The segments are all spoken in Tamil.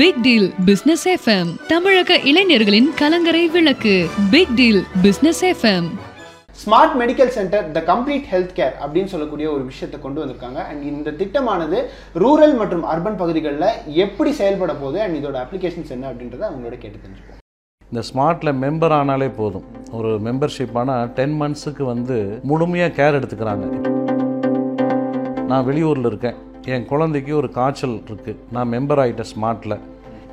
பிக் டீல் பிசினஸ் எஃப்எம் தமிழக இளைஞர்களின் கலங்கரை விளக்கு. Big deal business FM smart medical centre the complete health care அப்படின்னு சொல்லக்கூடிய ஒரு விஷயத்தை கொண்டு வந்திருக்காங்க. அண்ட் இந்த திட்டமானது ரூரல் மற்றும் அர்பன் பகுதிகளில் எப்படி செயல்பட போகுது அண்ட் இதோட அப்ளிகேஷன்ஸ் என்ன அப்படின்றத அவங்களோட கேட்டு தெரிஞ்சுப்போம். இந்த ஸ்மார்ட்டில் மெம்பர் ஆனாலே போதும். ஒரு மெம்பர்ஷிப் ஆனால் டென் மந்த்ஸுக்கு வந்து முழுமையாக கேர் எடுத்துக்கிறாங்க. நான் வெளியூரில் இருக்கேன். என் குழந்தைக்கு ஒரு காய்ச்சல் இருக்குது நான் மெம்பர் ஆகிட்டேன் ஸ்மார்ட்டில்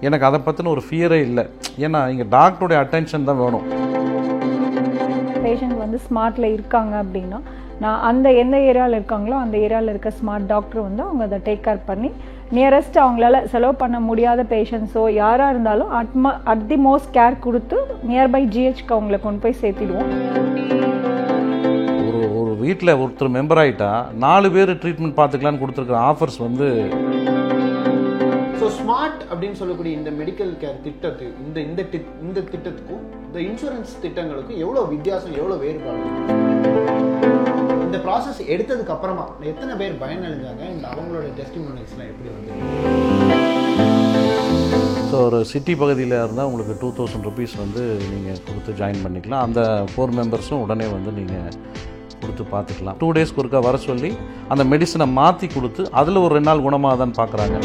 எனக்கு அதை பற்றின ஒரு ஃபியரே இல்லை. ஏன்னா இங்கே டாக்டருடைய அட்டென்ஷன் தான் வேணும். பேஷண்ட் வந்து ஸ்மார்ட்டில் இருக்காங்க அப்படின்னா நான் அந்த எந்த ஏரியாவில் இருக்காங்களோ அந்த ஏரியாவில் இருக்க ஸ்மார்ட் டாக்டர் வந்து அவங்க அதை டேக் கேர் பண்ணி நியரஸ்ட் அவங்களால செலவு பண்ண முடியாத பேஷண்ட்ஸோ யாராக இருந்தாலும் அட்ம அட் தி மோஸ்ட் கேர் கொடுத்து நியர்பை ஜிஹெச்க்கு அவங்கள கொண்டு போய் சேர்த்திடுவோம். வீட்டில் ஒருத்தர் மெம்பர் ஆகிட்டா நாலு பேர் ட்ரீட்மெண்ட் பார்த்துக்கலான்னு கொடுத்துருக்குற ஆஃபர்ஸ் வந்து ஸோ ஸ்மார்ட் அப்படின்னு சொல்லக்கூடிய இந்த மெடிக்கல் கேர் திட்டத்துக்கு இந்த இந்த இந்த திட்டத்துக்கும் இந்த இன்சூரன்ஸ் திட்டங்களுக்கும் எவ்வளோ வித்தியாசம் எவ்வளோ வேறுபாடு? இந்த ப்ராசஸ் எடுத்ததுக்கு அப்புறமா எத்தனை பேர் பயனடைஞ்சாங்க? இந்த அவங்களோட டெஸ்டிமோனிஸ்லாம் எப்படி வந்து? ஸோ ஒரு சிட்டி பகுதியில் இருந்தால் உங்களுக்கு டூ தௌசண்ட் ருபீஸ் வந்து நீங்கள் கொடுத்து ஜாயின் பண்ணிக்கலாம். அந்த ஃபோர் மெம்பர்ஸும் உடனே வந்து நீங்கள் கொடுத்து பார்த்துக்கலாம். டூ டேஸ்க்கு ஒருக்கா வர சொல்லி அந்த மெடிசனை மாற்றி கொடுத்து அதில் ஒரு ரெண்டு நாள் குணமாகுதான்னு பார்க்குறாங்க.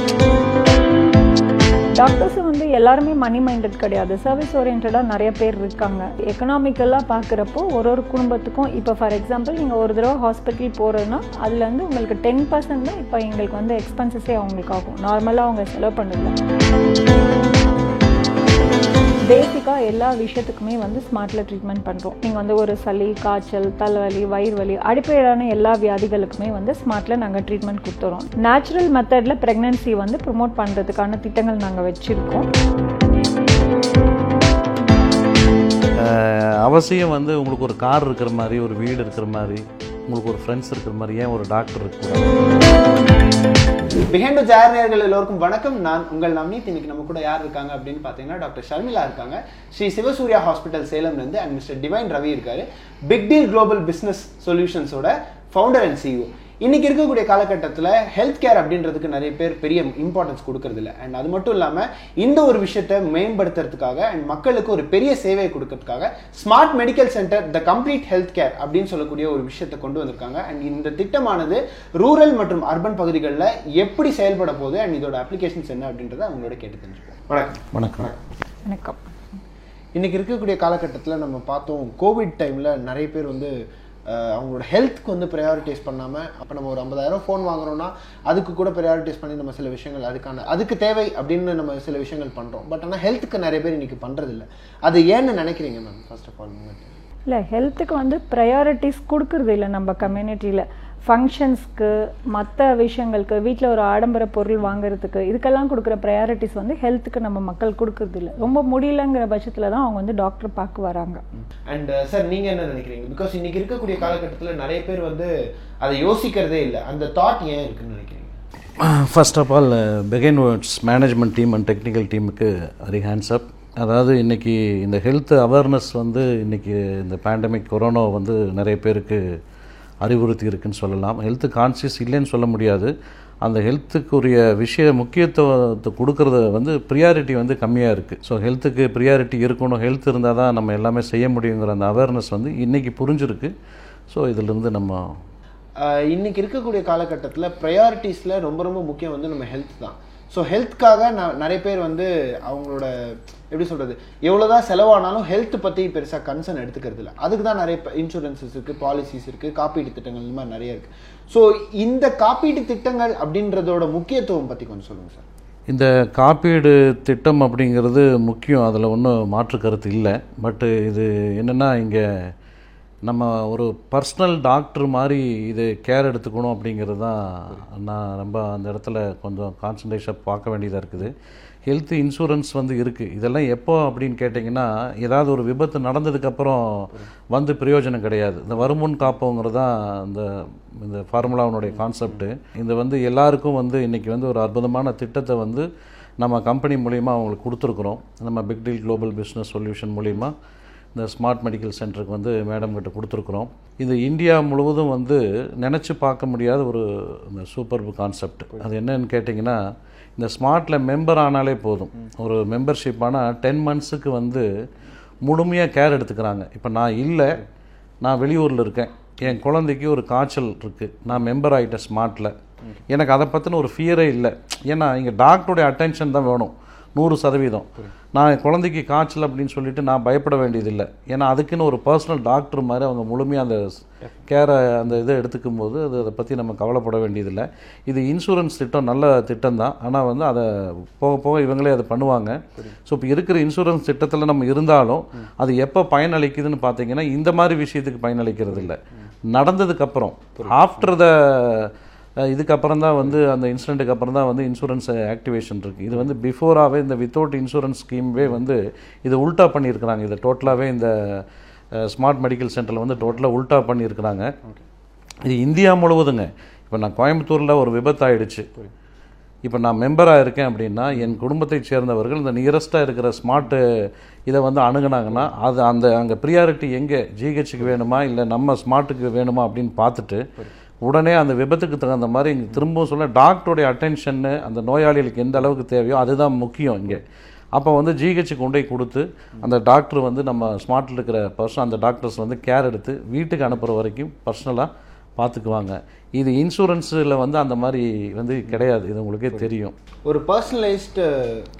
டாக்டர்ஸ் வந்து எல்லாருமே மணி மைண்டட் கிடையாது. சர்வீஸ் ஓரியன்டாக நிறைய பேர் இருக்காங்க. எக்கனாமிக்கலாக பார்க்குறப்போ ஒரு ஒரு குடும்பத்துக்கும் இப்போ ஃபார் எக்ஸாம்பிள் நீங்கள் ஒரு தடவை ஹாஸ்பிட்டல் போகிறதுனா அதுலேருந்து உங்களுக்கு டென் பர்சன்ட் தான் இப்போ எங்களுக்கு வந்து எக்ஸ்பென்சஸே அவங்களுக்கு ஆகும். நார்மலாக அவங்க செலவு பண்ணுவாங்க பேசிக்காக எல்லா விஷயத்துக்குமே வந்து ஸ்மார்ட்டில் ட்ரீட்மெண்ட் பண்ணுறோம் நீங்கள் வந்து ஒரு சளி காய்ச்சல் தலைவலி வயிறு வலி அடிப்படையிலான எல்லா வியாதிகளுக்குமே வந்து ஸ்மார்ட்டில் நாங்கள் ட்ரீட்மெண்ட் கொடுத்துறோம். நேச்சுரல் மெத்தடில் ப்ரெக்னென்சி வந்து ப்ரொமோட் பண்ணுறதுக்கான திட்டங்கள் நாங்கள் வச்சுருக்கோம். அவசியம் வந்து உங்களுக்கு ஒரு கார் இருக்கிற மாதிரி ஒரு வீடு இருக்கிற மாதிரி உங்களுக்கு ஒரு ஃப்ரெண்ட்ஸ் இருக்கிற மாதிரி ஏன் ஒரு டாக்டர் இருக்கக்கூடாது? பிஹைண்ட் ஜார் நேர்கள் எல்லோருக்கும் வணக்கம். நான் உங்கள் நம்பி இன்னைக்கு நம்ம கூட யார் இருக்காங்க அப்படின்னு பார்த்தீங்கன்னா டாக்டர் ஷர்மிலா இருக்காங்க. ஸ்ரீ சிவசூர்யா ஹாஸ்பிட்டல் சேலம்லேருந்து அண்ட் மிஸ்டர் டிவைன் ரவி இருக்காரு. பிக் டீல் குளோபல் பிஸ்னஸ் சொல்யூஷன்ஸோட ஃபவுண்டர் அண்ட் சிஇஓ இன்னைக்கு இருக்கக்கூடிய காலகட்டத்தில் ஹெல்த் கேர் அப்படின்றதுக்கு நிறைய பேர் பெரிய இம்பார்ட்டன்ஸ் கொடுக்கறது இல்ல அண்ட் அது மட்டும் இல்லாமல் இந்த ஒரு விஷயத்தை மேம்படுத்துறதுக்காக அண்ட் மக்களுக்கு ஒரு பெரிய சேவையை கொடுக்கறதுக்காக smart medical centre the complete health care அப்படின்னு சொல்லக்கூடிய ஒரு விஷயத்தை கொண்டு வந்திருக்காங்க. அண்ட் இந்த திட்டமானது ரூரல் மற்றும் அர்பன் பகுதிகளில் எப்படி செயல்பட போகுது அண்ட் இதோட அப்ளிகேஷன்ஸ் என்ன அப்படின்றத அவங்களோட கேட்டு தெரிஞ்சுப்போம். வணக்கம். வணக்கம். வணக்கம். இன்னைக்கு இருக்கக்கூடிய காலகட்டத்தில் நம்ம பார்த்தோம் கோவிட் டைமில் நிறைய பேர் வந்து அவங்களோட ஹெல்த்துக்கு வந்து ப்ரையாரிட்டைஸ் பண்ணாமல் அப்போ நம்ம ஒரு ஐம்பதாயிரம் ஃபோன் வாங்குறோம்னா அதுக்கு கூட ப்ரையாரிட்டைஸ் பண்ணி நம்ம சில விஷயங்கள் அதுக்கான அதுக்கு தேவை அப்படின்னு நம்ம சில விஷயங்கள் பண்ணுறோம் பட் ஆனால் ஹெல்த்துக்கு நிறைய பேர் இன்னைக்கு பண்ணுறதில்ல அது ஏன்னு நினைக்கிறீங்க மேம் ஃபர்ஸ்ட் ஆஃப் ஆல் இல்லை ஹெல்த்துக்கு வந்து ப்ரையாரிட்டிஸ் கொடுக்கறது இல்லை நம்ம கம்யூனிட்டியில் ஃபங்க்ஷன்ஸ்க்கு மற்ற விஷயங்களுக்கு வீட்டில் ஒரு ஆடம்பர பொருள் வாங்குறதுக்கு இதுக்கெல்லாம் கொடுக்குற ப்ரையாரிட்டிஸ் வந்து ஹெல்த்துக்கு நம்ம மக்கள் கொடுக்கறது இல்லை ரொம்ப முடியலங்கிற பட்சத்தில் தான் அவங்க வந்து டாக்டர் பார்க்க வராங்க. அண்ட் சார் நீங்க என்ன நினைக்கிறீங்க? பிகாஸ் இன்னைக்கு இருக்கக்கூடிய காலகட்டத்தில் நிறைய பேர் வந்து அதை யோசிக்கிறதே இல்லை. அந்த தாட் ஏன் இருக்குன்னு நினைக்கிறீங்க? First of all begin words management team and technical டீமுக்கு வெரி ஹேண்ட்ஸ் அப் அதாவது இன்றைக்கி இந்த ஹெல்த் அவேர்னஸ் வந்து இன்றைக்கி இந்த பேண்டமிக் கொரோனா வந்து நிறைய பேருக்கு அறிவுறுத்தி இருக்குன்னு சொல்லலாம். ஹெல்த் கான்சியஸ் இல்லைன்னு சொல்ல முடியாது. அந்த ஹெல்த்துக்குரிய விஷய முக்கியத்துவத்தை கொடுக்கறத வந்து ப்ரியாரிட்டி வந்து கம்மியாக இருக்குது ஸோ ஹெல்த்துக்கு ப்ரியாரிட்டி இருக்கணும். ஹெல்த் இருந்தால் தான் நம்ம எல்லாமே செய்ய முடியுங்கிற அந்த அவேர்னஸ் வந்து இன்றைக்கி புரிஞ்சிருக்கு. ஸோ இதிலிருந்து நம்ம இன்றைக்கி இருக்கக்கூடிய காலகட்டத்தில் ப்ரையாரிட்டிஸில் ரொம்ப ரொம்ப முக்கியம் வந்து நம்ம ஹெல்த் தான். ஸோ ஹெல்த்துக்காக நான் நிறைய பேர் வந்து அவங்களோட எப்படி சொல்கிறது எவ்வளோதான் செலவானாலும் ஹெல்த் பற்றி பெருசாக கன்சர்ன் எடுத்துக்கிறது இல்லை. அதுக்கு தான் நிறைய இன்சூரன்ஸஸ் இருக்குது பாலிசிஸ் இருக்குது காப்பீடு திட்டங்கள் இந்த மாதிரி நிறைய இருக்குது ஸோ இந்த காப்பீடு திட்டங்கள் அப்படின்றதோட முக்கியத்துவம் பற்றி கொஞ்சம் சொல்லுங்கள் சார். இந்த காப்பீடு திட்டம் அப்படிங்கிறது முக்கியம். அதில் ஒன்றும் மாற்று கருத்து இல்லை. பட்டு இது என்னென்னா இங்கே நம்ம ஒரு பர்சனல் டாக்டர் மாதிரி இது கேர் எடுத்துக்கணும் அப்படிங்கிறது தான் நான் ரொம்ப அந்த இடத்துல கொஞ்சம் கான்சன்ட்ரேஷன் பார்க்க வேண்டியதாக இருக்குது. ஹெல்த் இன்சூரன்ஸ் வந்து இருக்குது இதெல்லாம் எப்போ அப்படின்னு கேட்டிங்கன்னா ஏதாவது ஒரு விபத்து நடந்ததுக்கப்புறம் வந்து பிரயோஜனம் கிடையாது. இந்த வருமுன் காப்போங்கிறது தான் இந்த இந்த ஃபார்முலாவினுடைய கான்செப்ட்டு இந்த வந்து எல்லாருக்கும் வந்து இன்றைக்கி வந்து ஒரு அற்புதமான திட்டத்தை வந்து நம்ம கம்பெனி மூலிமா அவங்களுக்கு கொடுத்துருக்குறோம். நம்ம big deal global business solution மூலிமா இந்த ஸ்மார்ட் மெடிக்கல் சென்டருக்கு வந்து மேடம் கிட்ட கொடுத்துருக்குறோம். இது இந்தியா முழுவதும் வந்து நினச்சி பார்க்க முடியாத ஒரு இந்த சூப்பர் கான்செப்ட் அது என்னன்னு கேட்டிங்கன்னா இந்த ஸ்மார்ட்டில் மெம்பர் ஆனாலே போதும். ஒரு மெம்பர்ஷிப் ஆனால் டென் மந்த்ஸுக்கு வந்து முழுமையாக கேர் எடுத்துக்கிறாங்க. இப்போ நான் இல்லை நான் வெளியூரில் இருக்கேன். என் குழந்தைக்கு ஒரு காய்ச்சல் இருக்குது நான் மெம்பர் ஆகிட்டேன் ஸ்மார்ட்டில் எனக்கு அதை பற்றின ஒரு ஃபியரே இல்லை. ஏன்னா இங்கே டாக்டருடைய அட்டென்ஷன் தான் வேணும். நூறு சதவீதம். நான் என் குழந்தைக்கு காய்ச்சல் அப்படின்னு சொல்லிட்டு நான் பயப்பட வேண்டியதில்லை. ஏன்னா அதுக்குன்னு ஒரு பர்சனல் டாக்டர் மாதிரி அவங்க முழுமையாக அந்த கேரை அந்த இதை எடுத்துக்கும் போது அது அதை பற்றி நம்ம கவலைப்பட வேண்டியதில்லை. இது இன்சூரன்ஸ் திட்டம் நல்ல திட்டம் தான். ஆனால் வந்து அதை போக போக இவங்களே அதை பண்ணுவாங்க. ஸோ இப்போ இருக்கிற இன்சூரன்ஸ் திட்டத்தில் நம்ம இருந்தாலும் அது எப்போ பயனளிக்குதுன்னு பார்த்தீங்கன்னா இந்த மாதிரி விஷயத்துக்கு பயனளிக்கிறது இல்லை நடந்ததுக்கப்புறம் ஆஃப்டர் த இதுக்கப்புறம் தான் வந்து அந்த இன்சிடெண்ட்டுக்கு அப்புறம் தான் வந்து இன்சூரன்ஸ் ஆக்டிவேஷன் இருக்குது இது வந்து பிஃபோராகவே இந்த வித்தவுட் இன்சூரன்ஸ் ஸ்கீம்வே வந்து இது உல்ட்டா பண்ணியிருக்கிறாங்க. இதை டோட்டலாகவே இந்த ஸ்மார்ட் மெடிக்கல் சென்டரில் வந்து டோட்டலாக உல்ட்டா பண்ணியிருக்கிறாங்க. இது இந்தியா முழுவதுங்க. இப்போ நான் கோயம்புத்தூரில் ஒரு விபத்து ஆயிடுச்சு. இப்போ நான் மெம்பராக இருக்கேன் அப்படின்னா என் குடும்பத்தைச் சேர்ந்தவர்கள் இந்த நியரஸ்ட்டாக இருக்கிற ஸ்மார்ட்டு இதை வந்து அணுகுனாங்கன்னா அது அந்த அங்கே ப்ரியாரிட்டி எங்கே? ஜிஹெச்சுக்கு வேணுமா? இல்லை நம்ம ஸ்மார்ட்டுக்கு வேணுமா? அப்படின்னு பார்த்துட்டு உடனே அந்த விபத்துக்கு தகுந்த மாதிரி இங்கே திரும்பவும் சொல்ல டாக்டருடைய அட்டென்ஷன்னு அந்த நோயாளிகளுக்கு எந்த அளவுக்கு தேவையோ அதுதான் முக்கியம் இங்கே. அப்போ வந்து ஜிஹெச்சு கொண்டு போய் கொடுத்து அந்த டாக்டர் வந்து நம்ம ஸ்மார்ட்டில் இருக்கிற பர்சன் அந்த டாக்டர்ஸ் வந்து கேர் எடுத்து வீட்டுக்கு அனுப்புகிற வரைக்கும் பர்சனலாக பார்த்துக்குவாங்க இது இன்சூரன்ஸில் வந்து அந்த மாதிரி வந்து கிடையாது இது உங்களுக்கே தெரியும். ஒரு பர்சனலைஸ்டு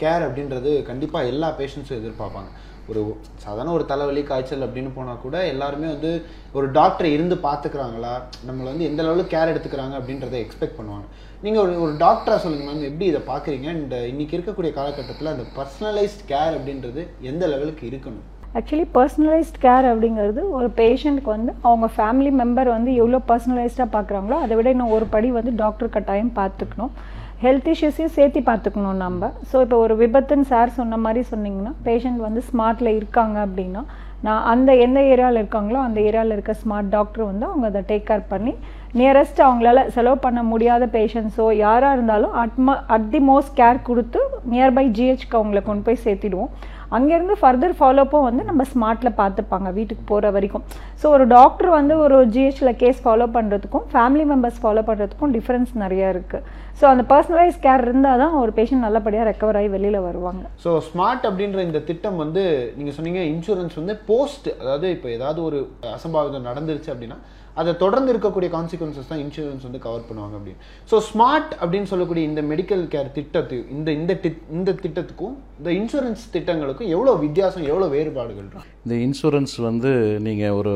கேர் அப்படின்றது கண்டிப்பாக எல்லா பேஷண்ட்ஸும் எதிர்பார்ப்பாங்க. ஒரு சாதாரண ஒரு தலைவலி காய்ச்சல் அப்படின்னு போனால் கூட எல்லாருமே வந்து ஒரு டாக்டர் இருந்து பார்த்துக்கிறாங்களா நம்மளை வந்து எந்த லெவலுக்கு கேர் எடுத்துக்கிறாங்க அப்படின்றத எக்ஸ்பெக்ட் பண்ணுவாங்க. நீங்கள் ஒரு ஒரு டாக்டராக சொல்லுங்க மேம் எப்படி இதை பார்க்குறீங்க அண்ட் இன்னைக்கு இருக்கக்கூடிய காலகட்டத்தில் அந்த பர்சனலைஸ்ட் கேர் அப்படின்றது எந்த லெவலுக்கு இருக்கணும்? ஆக்சுவலி பர்சனலைஸ்ட் கேர் அப்படிங்கிறது ஒரு பேஷண்ட்க்கு வந்து அவங்க ஃபேமிலி மெம்பர் வந்து எவ்வளோ பர்சனலைஸ்டாக பார்க்குறாங்களோ அதை விட இன்னும் ஒரு படி வந்து டாக்டர் கட்டாயம் பார்த்துக்கணும் ஹெல்த் இஷ்யூஸையும் சேர்த்து பார்த்துக்கணும் நம்ம. ஸோ இப்போ ஒரு விபத்துன்னு சார் சொன்ன மாதிரி சொன்னிங்கன்னா பேஷண்ட் வந்து ஸ்மார்ட்டில் இருக்காங்க அப்படின்னா நான் அந்த எந்த ஏரியாவில் இருக்காங்களோ அந்த ஏரியாவில் இருக்க ஸ்மார்ட் டாக்டர் வந்து அவங்க அதை டேக் கேர் பண்ணி நியரஸ்ட் அவங்களால செலவு பண்ண முடியாத பேஷண்ட்ஸோ யாராக இருந்தாலும் அட்ம அட் தி மோஸ்ட் கேர் கொடுத்து நியர்பை ஜிஹெச்க்கு அவங்கள கொண்டு போய் சேர்த்திடுவோம். அங்கேருந்து ஃபர்தர் ஃபாலோப்பும் வந்து நம்ம ஸ்மார்ட்டில் பார்த்துப்பாங்க வீட்டுக்கு போகிற வரைக்கும். ஸோ ஒரு டாக்டர் வந்து ஒரு ஜிஹெச்சில் கேஸ் ஃபாலோ பண்ணுறதுக்கும் ஃபேமிலி மெம்பர்ஸ் ஃபாலோ பண்ணுறதுக்கும் டிஃப்ரென்ஸ் நிறையா இருக்குது ஸோ அந்த பர்சனலைஸ் கேர் இருந்தால் தான் ஒரு பேஷண்ட் நல்லபடியாக ரெக்கவர் ஆகி வெளியில் வருவாங்க. ஸோ ஸ்மார்ட் அப்படின்ற இந்த திட்டம் வந்து நீங்கள் சொன்னீங்க இன்சூரன்ஸ் வந்து போஸ்ட் அதாவது இப்போ ஏதாவது ஒரு அசம்பாவிதம் நடந்துருச்சு அப்படின்னா அதை தொடர்ந்து இருக்கக்கூடிய கான்சிக்வன்சஸ் தான் இன்சூரன்ஸ் வந்து கவர் பண்ணுவாங்க அப்படின்னு. ஸோ ஸ்மார்ட் அப்படின்னு சொல்லக்கூடிய இந்த மெடிக்கல் கேர் திட்டத்து இந்த இந்த இந்த திட்டத்துக்கும் இந்த இன்சூரன்ஸ் திட்டங்களுக்கும் எவ்வளோ வித்தியாசம் எவ்வளோ வேறுபாடுகள் இந்த இன்சூரன்ஸ் வந்து நீங்கள் ஒரு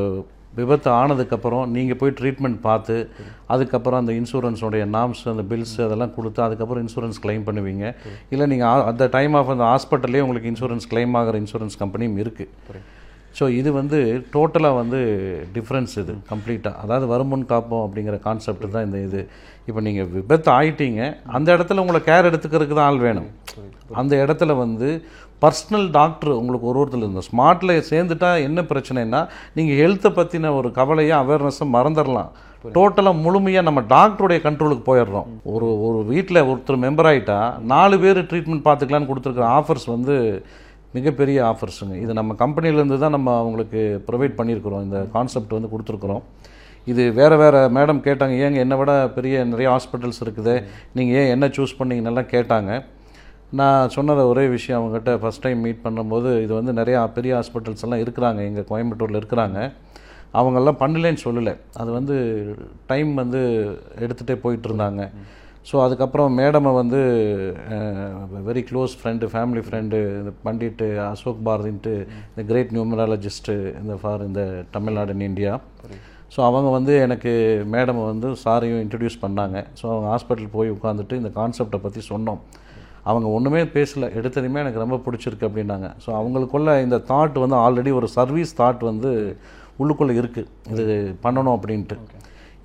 விபத்து ஆனதுக்கப்புறம் நீங்கள் போய் ட்ரீட்மெண்ட் பார்த்து அதுக்கப்புறம் அந்த இன்சூரன்ஸோடைய நாம்ஸ் அந்த பில்ஸ் அதெல்லாம் கொடுத்து அதுக்கப்புறம் இன்சூரன்ஸ் க்ளைம் பண்ணுவீங்க. இல்லை நீங்கள் அந்த டைம் ஆஃப் அந்த ஹாஸ்பிட்டல்லே உங்களுக்கு இன்சூரன்ஸ் க்ளைம் ஆகிற இன்சூரன்ஸ் கம்பெனியும் இருக்குது ஸோ இது வந்து டோட்டலாக வந்து டிஃப்ரென்ஸ் இது கம்ப்ளீட்டாக அதாவது வருமுன் காப்போம் அப்படிங்கிற கான்செப்ட் தான் இந்த இது. இப்போ நீங்கள் விபத்து ஆயிட்டீங்க அந்த இடத்துல உங்களை கேர் எடுத்துக்கிறதுக்கு தான் ஆள் வேணும். அந்த இடத்துல வந்து பர்சனல் டாக்டர் உங்களுக்கு ஒரு ஒருத்தர் இருந்தோம் ஸ்மார்ட்டில் சேர்ந்துட்டா என்ன பிரச்சனைனா நீங்கள் ஹெல்த்தை பற்றின ஒரு கவலையை அவேர்னஸை மறந்துடலாம். டோட்டலாக முழுமையாக நம்ம டாக்டருடைய கண்ட்ரோலுக்கு போயிடுறோம். ஒரு ஒரு வீட்டில் ஒருத்தர் மெம்பர் ஆகிட்டா நாலு பேர் ட்ரீட்மெண்ட் பார்த்துக்கலான்னு கொடுத்துருக்குற ஆஃபர்ஸ் வந்து மிகப்பெரிய ஆஃபர்ஸுங்க. இது நம்ம கம்பெனிலேருந்து தான் நம்ம அவங்களுக்கு ப்ரொவைட் பண்ணியிருக்கிறோம். இந்த கான்செப்ட் வந்து கொடுத்துருக்குறோம். இது வேறு வேறு மேடம் கேட்டாங்க ஏங்க என்னை விட பெரிய நிறைய ஹாஸ்பிட்டல்ஸ் இருக்குது. நீங்கள் ஏன் என்ன சூஸ் பண்ணீங்கன்னெல்லாம் கேட்டாங்க. நான் சொன்னதை ஒரே விஷயம் அவங்ககிட்ட ஃபஸ்ட் டைம் மீட் பண்ணும்போது இது வந்து நிறையா பெரிய ஹாஸ்பிட்டல்ஸ் எல்லாம் இருக்கிறாங்க. எங்கள் கோயம்புத்தூரில் இருக்கிறாங்க. அவங்கெல்லாம் பண்ணலேன்னு சொல்லலை. அது வந்து டைம் வந்து எடுத்துகிட்டே போயிட்டு இருந்தாங்க. ஸோ அதுக்கப்புறம் மேடமை வந்து very close friend family friend இந்த பண்டிட்டு அசோக் பாரதின்ட்டு இந்த கிரேட் நியூமராலஜிஸ்ட்டு இந்த ஃபார் இந்த தமிழ்நாடு இன் இந்தியா ஸோ அவங்க வந்து எனக்கு மேடமை வந்து சாரையும் இன்ட்ரடியூஸ் பண்ணாங்க. ஸோ அவங்க ஹாஸ்பிட்டல் போய் உட்காந்துட்டு இந்த கான்செப்டை பற்றி சொன்னோம். அவங்க ஒன்றுமே பேசலை. எடுத்ததுமே எனக்கு ரொம்ப பிடிச்சிருக்கு அப்படின்னாங்க. ஸோ அவங்களுக்குள்ள இந்த தாட் வந்து ஆல்ரெடி ஒரு சர்வீஸ் தாட் வந்து உள்ளுக்குள்ளே இருக்குது இது பண்ணணும் அப்படின்ட்டு.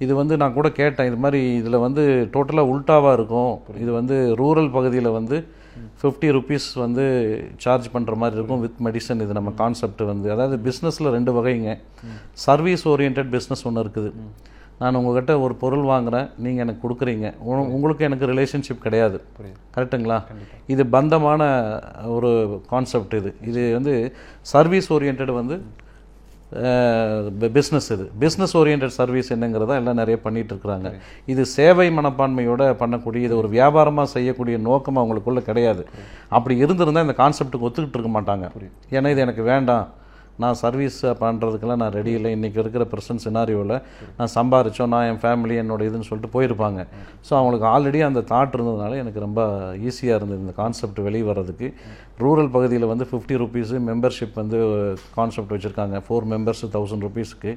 இது வந்து நான் கூட கேட்டேன் இது மாதிரி இதில் வந்து டோட்டலாக உல்ட்டாவாக இருக்கும். இது வந்து ரூரல் பகுதியில் வந்து ஃபிஃப்டி ருபீஸ் வந்து சார்ஜ் பண்ணுற மாதிரி இருக்கும் வித் மெடிசன் இது நம்ம கான்செப்ட் வந்து. அதாவது பிஸ்னஸில் ரெண்டு வகைங்க. சர்வீஸ் ஓரியன்ட் பிஸ்னஸ் ஒன்று இருக்குது. நான் உங்ககிட்ட ஒரு பொருள் வாங்குகிறேன் நீங்கள் எனக்கு கொடுக்குறீங்க. உங்களுக்கு எனக்கு ரிலேஷன்ஷிப் கிடையாது. கரெக்டுங்களா இது பந்தமான ஒரு கான்செப்ட் இது. இது வந்து சர்வீஸ் ஓரியன்ட் வந்து பிஸ்னஸ் இது. பிஸ்னஸ் ஓரியன்ட் சர்வீஸ் என்னங்கிறத எல்லாம் நிறைய பண்ணிட்டு இருக்கிறாங்க இது சேவை மனப்பான்மையோட பண்ணக்கூடிய இது ஒரு வியாபாரமாக செய்யக்கூடிய நோக்கம் அவங்களுக்குள்ள கிடையாது. அப்படி இருந்திருந்தால் இந்த கான்செப்ட்டுக்கு ஒத்துக்கிட்டு இருக்க மாட்டாங்க. ஏன்னா இது எனக்கு வேண்டாம். நான் சர்வீஸ் பண்ணுறதுக்கெல்லாம் நான் ரெடி இல்லை. இன்றைக்கி இருக்கிற ப்ரெசன்ட் சினாரியோவில் நான் சம்பாரிச்சோம் நான் என் ஃபேமிலி என்னோட இதுன்னு சொல்லிட்டு போயிருப்பாங்க. ஸோ அவங்களுக்கு ஆல்ரெடி அந்த தாட் இருந்ததுனால எனக்கு ரொம்ப ஈஸியாக இருந்தது இந்த கான்செப்ட் வெளியே வர்றதுக்கு. ரூரல் பகுதியில் வந்து ஃபிஃப்டி ருபீஸு மெம்பர்ஷிப் வந்து கான்செப்ட் வச்சுருக்காங்க. ஃபோர் மெம்பர்ஸ் தௌசண்ட் ருபீஸ்க்கு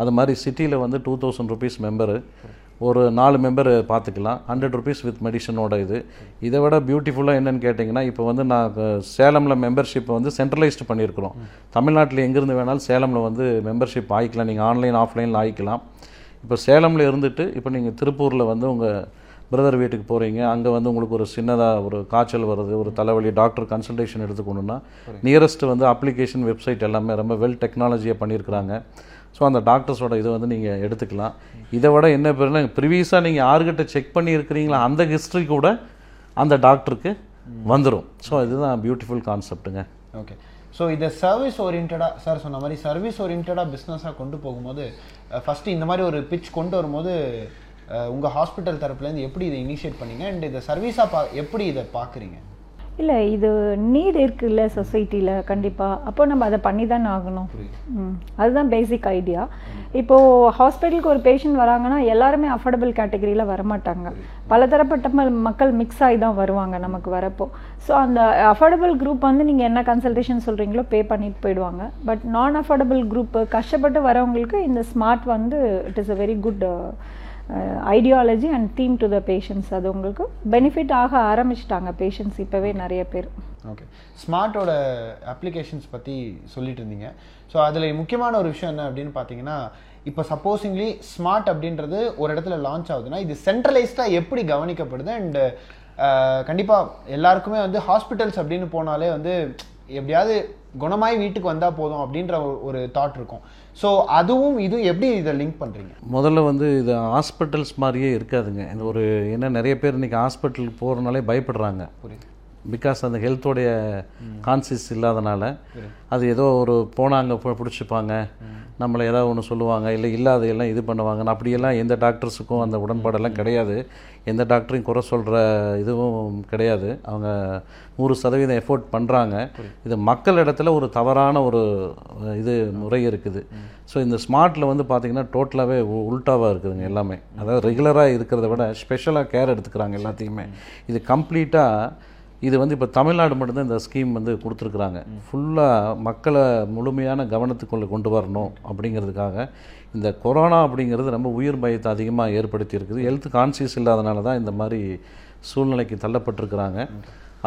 அது மாதிரி சிட்டியில் வந்து டூ தௌசண்ட் ருபீஸ் மெம்பரு ஒரு நாலு மெம்பர் பார்த்துக்கலாம். ஹண்ட்ரட் ருபீஸ் வித் மெடிசனோட இது. இதை விட பியூட்டிஃபுல்லாக என்னன்னு கேட்டிங்கன்னா இப்போ வந்து நான் சேலமில் மெம்பர்ஷிப்பை வந்து சென்ட்ரலைஸ்டு பண்ணியிருக்கிறோம். தமிழ்நாட்டில் எங்கேருந்து வேணாலும் சேலமில் வந்து மெம்பர்ஷிப் ஆகிக்கலாம் நீங்கள் ஆன்லைன் ஆஃப்லைனில் ஆகிக்கலாம் இப்போ சேலமில் இருந்துட்டு இப்போ நீங்கள் திருப்பூரில் வந்து உங்கள் பிரதர் வீட்டுக்கு போகிறீங்க அங்கே வந்து உங்களுக்கு ஒரு சின்னதாக ஒரு காய்ச்சல் வருது ஒரு தலைவலி டாக்டர் கன்சல்டேஷன் எடுத்துக்கணுன்னா நியரஸ்ட் வந்து அப்ளிகேஷன் வெப்சைட் எல்லாமே ரொம்ப வெல் டெக்னாலஜியாக பண்ணியிருக்கிறாங்க. ஸோ அந்த டாக்டர்ஸோட இதை வந்து நீங்கள் எடுத்துக்கலாம். இதை விட என்ன பேருனா ப்ரிவியஸாக நீங்கள் யாருக்கிட்ட செக் பண்ணியிருக்கிறீங்களா அந்த ஹிஸ்ட்ரி கூட அந்த டாக்டருக்கு வந்துடும் ஸோ இதுதான் பியூட்டிஃபுல் கான்செப்ட்டுங்க ஓகே ஸோ இதை சர்வீஸ் ஓரியன்டாக சார் சொன்ன மாதிரி சர்வீஸ் ஓரியன்டாக பிஸ்னஸாக கொண்டு போகும்போது ஃபஸ்ட்டு இந்த மாதிரி ஒரு பிச் கொண்டு வரும்போது உங்கள் ஹாஸ்பிட்டல் தரப்புலேருந்து எப்படி இதை இனிஷியேட் பண்ணீங்க? அண்ட் இதை சர்வீஸாக பா எப்படி இதை பார்க்குறீங்க? இல்லை இது நீட் இருக்குல்ல சொசைட்டியில் கண்டிப்பாக அப்போ நம்ம அதை பண்ணி தானே ஆகணும் ம் அதுதான் பேசிக் ஐடியா இப்போது ஹாஸ்பிட்டலுக்கு ஒரு பேஷண்ட் வராங்கன்னா எல்லாருமே அஃபோர்டபுள் கேட்டகரியில் வரமாட்டாங்க. பலதரப்பட்ட மக்கள் மிக்ஸ் ஆகி தான் வருவாங்க நமக்கு வரப்போ. ஸோ அந்த அஃபோர்டபுள் குரூப் வந்து நீங்கள் என்ன கன்சல்டேஷன் சொல்கிறீங்களோ பே பண்ணிட்டு போயிடுவாங்க. பட் நான் அஃபோர்டபுள் குரூப் கஷ்டப்பட்டு வரவங்களுக்கு இந்த ஸ்மார்ட் வந்து it is a very good ideology and theme to the patients அது உங்களுக்கு பெனிஃபிட் ஆக ஆரம்பிச்சிட்டாங்க பேஷண்ட்ஸ் இப்போவே நிறைய பேர். ஓகே ஸ்மார்ட்டோட அப்ளிகேஷன்ஸ் பற்றி சொல்லிட்டு இருந்தீங்க. ஸோ அதில் முக்கியமான ஒரு விஷயம் என்ன அப்படின்னு பார்த்தீங்கன்னா இப்போ சப்போஸிங்லி ஸ்மார்ட் அப்படின்றது ஒரு இடத்துல லான்ச் ஆகுதுன்னா இது சென்ட்ரலைஸ்டாக எப்படி கவனிக்கப்படுது? அண்டு கண்டிப்பாக எல்லாருக்குமே வந்து ஹாஸ்பிட்டல்ஸ் அப்படின்னு போனாலே வந்து எப்படியாவது குணமாய் வீட்டுக்கு வந்தால் போதும் அப்படின்ற ஒரு- ஒரு தாட் இருக்கும். ஸோ அதுவும் இதுவும் எப்படி இதை லிங்க் பண்ணுறீங்க முதல்ல வந்து இது ஹாஸ்பிட்டல்ஸ் மாதிரியே இருக்காதுங்க. இந்த ஒரு என்ன நிறைய பேர் இன்றைக்கி ஹாஸ்பிட்டலுக்கு போகிறனாலே பயப்படுறாங்க. பிகாஸ் அந்த ஹெல்த்தோடைய கான்சியஸ் இல்லாதனால அது ஏதோ ஒரு போனாங்க பிடிச்சிப்பாங்க. நம்மளை ஏதாவது ஒன்று சொல்லுவாங்க இல்லை இல்லாத எல்லாம் இது பண்ணுவாங்க. அப்படியெல்லாம் எந்த டாக்டர்ஸுக்கும் அந்த உடன்பாடெல்லாம் கிடையாது. எந்த டாக்டரையும் குறை சொல்கிற இதுவும் கிடையாது. அவங்க நூறு சதவீதம் எஃபோர்ட் பண்ணுறாங்க இது மக்கள் இடத்துல ஒரு தவறான ஒரு இது முறை இருக்குது. ஸோ இந்த ஸ்மார்ட்டில் வந்து பார்த்தீங்கன்னா டோட்டலாகவே உல்ட்டாவாக இருக்குதுங்க எல்லாமே. அதாவது ரெகுலராக இருக்கிறத விட ஸ்பெஷலாக கேர் எடுத்துக்கிறாங்க எல்லாத்தையுமே. இது கம்ப்ளீட்டாக இது வந்து இப்போ தமிழ்நாடு மட்டும்தான் இந்த ஸ்கீம் வந்து கொடுத்துருக்குறாங்க. ஃபுல்லாக மக்களை முழுமையான கவனத்துக்குள்ளே கொண்டு வரணும் அப்படிங்கிறதுக்காக இந்த கொரோனா அப்படிங்கிறது ரொம்ப உயிர் பயத்தை அதிகமாக ஏற்படுத்தி இருக்குது ஹெல்த் கான்சியஸ் இல்லாதனால தான் இந்த மாதிரி சூழ்நிலைக்கு தள்ளப்பட்டிருக்கிறாங்க.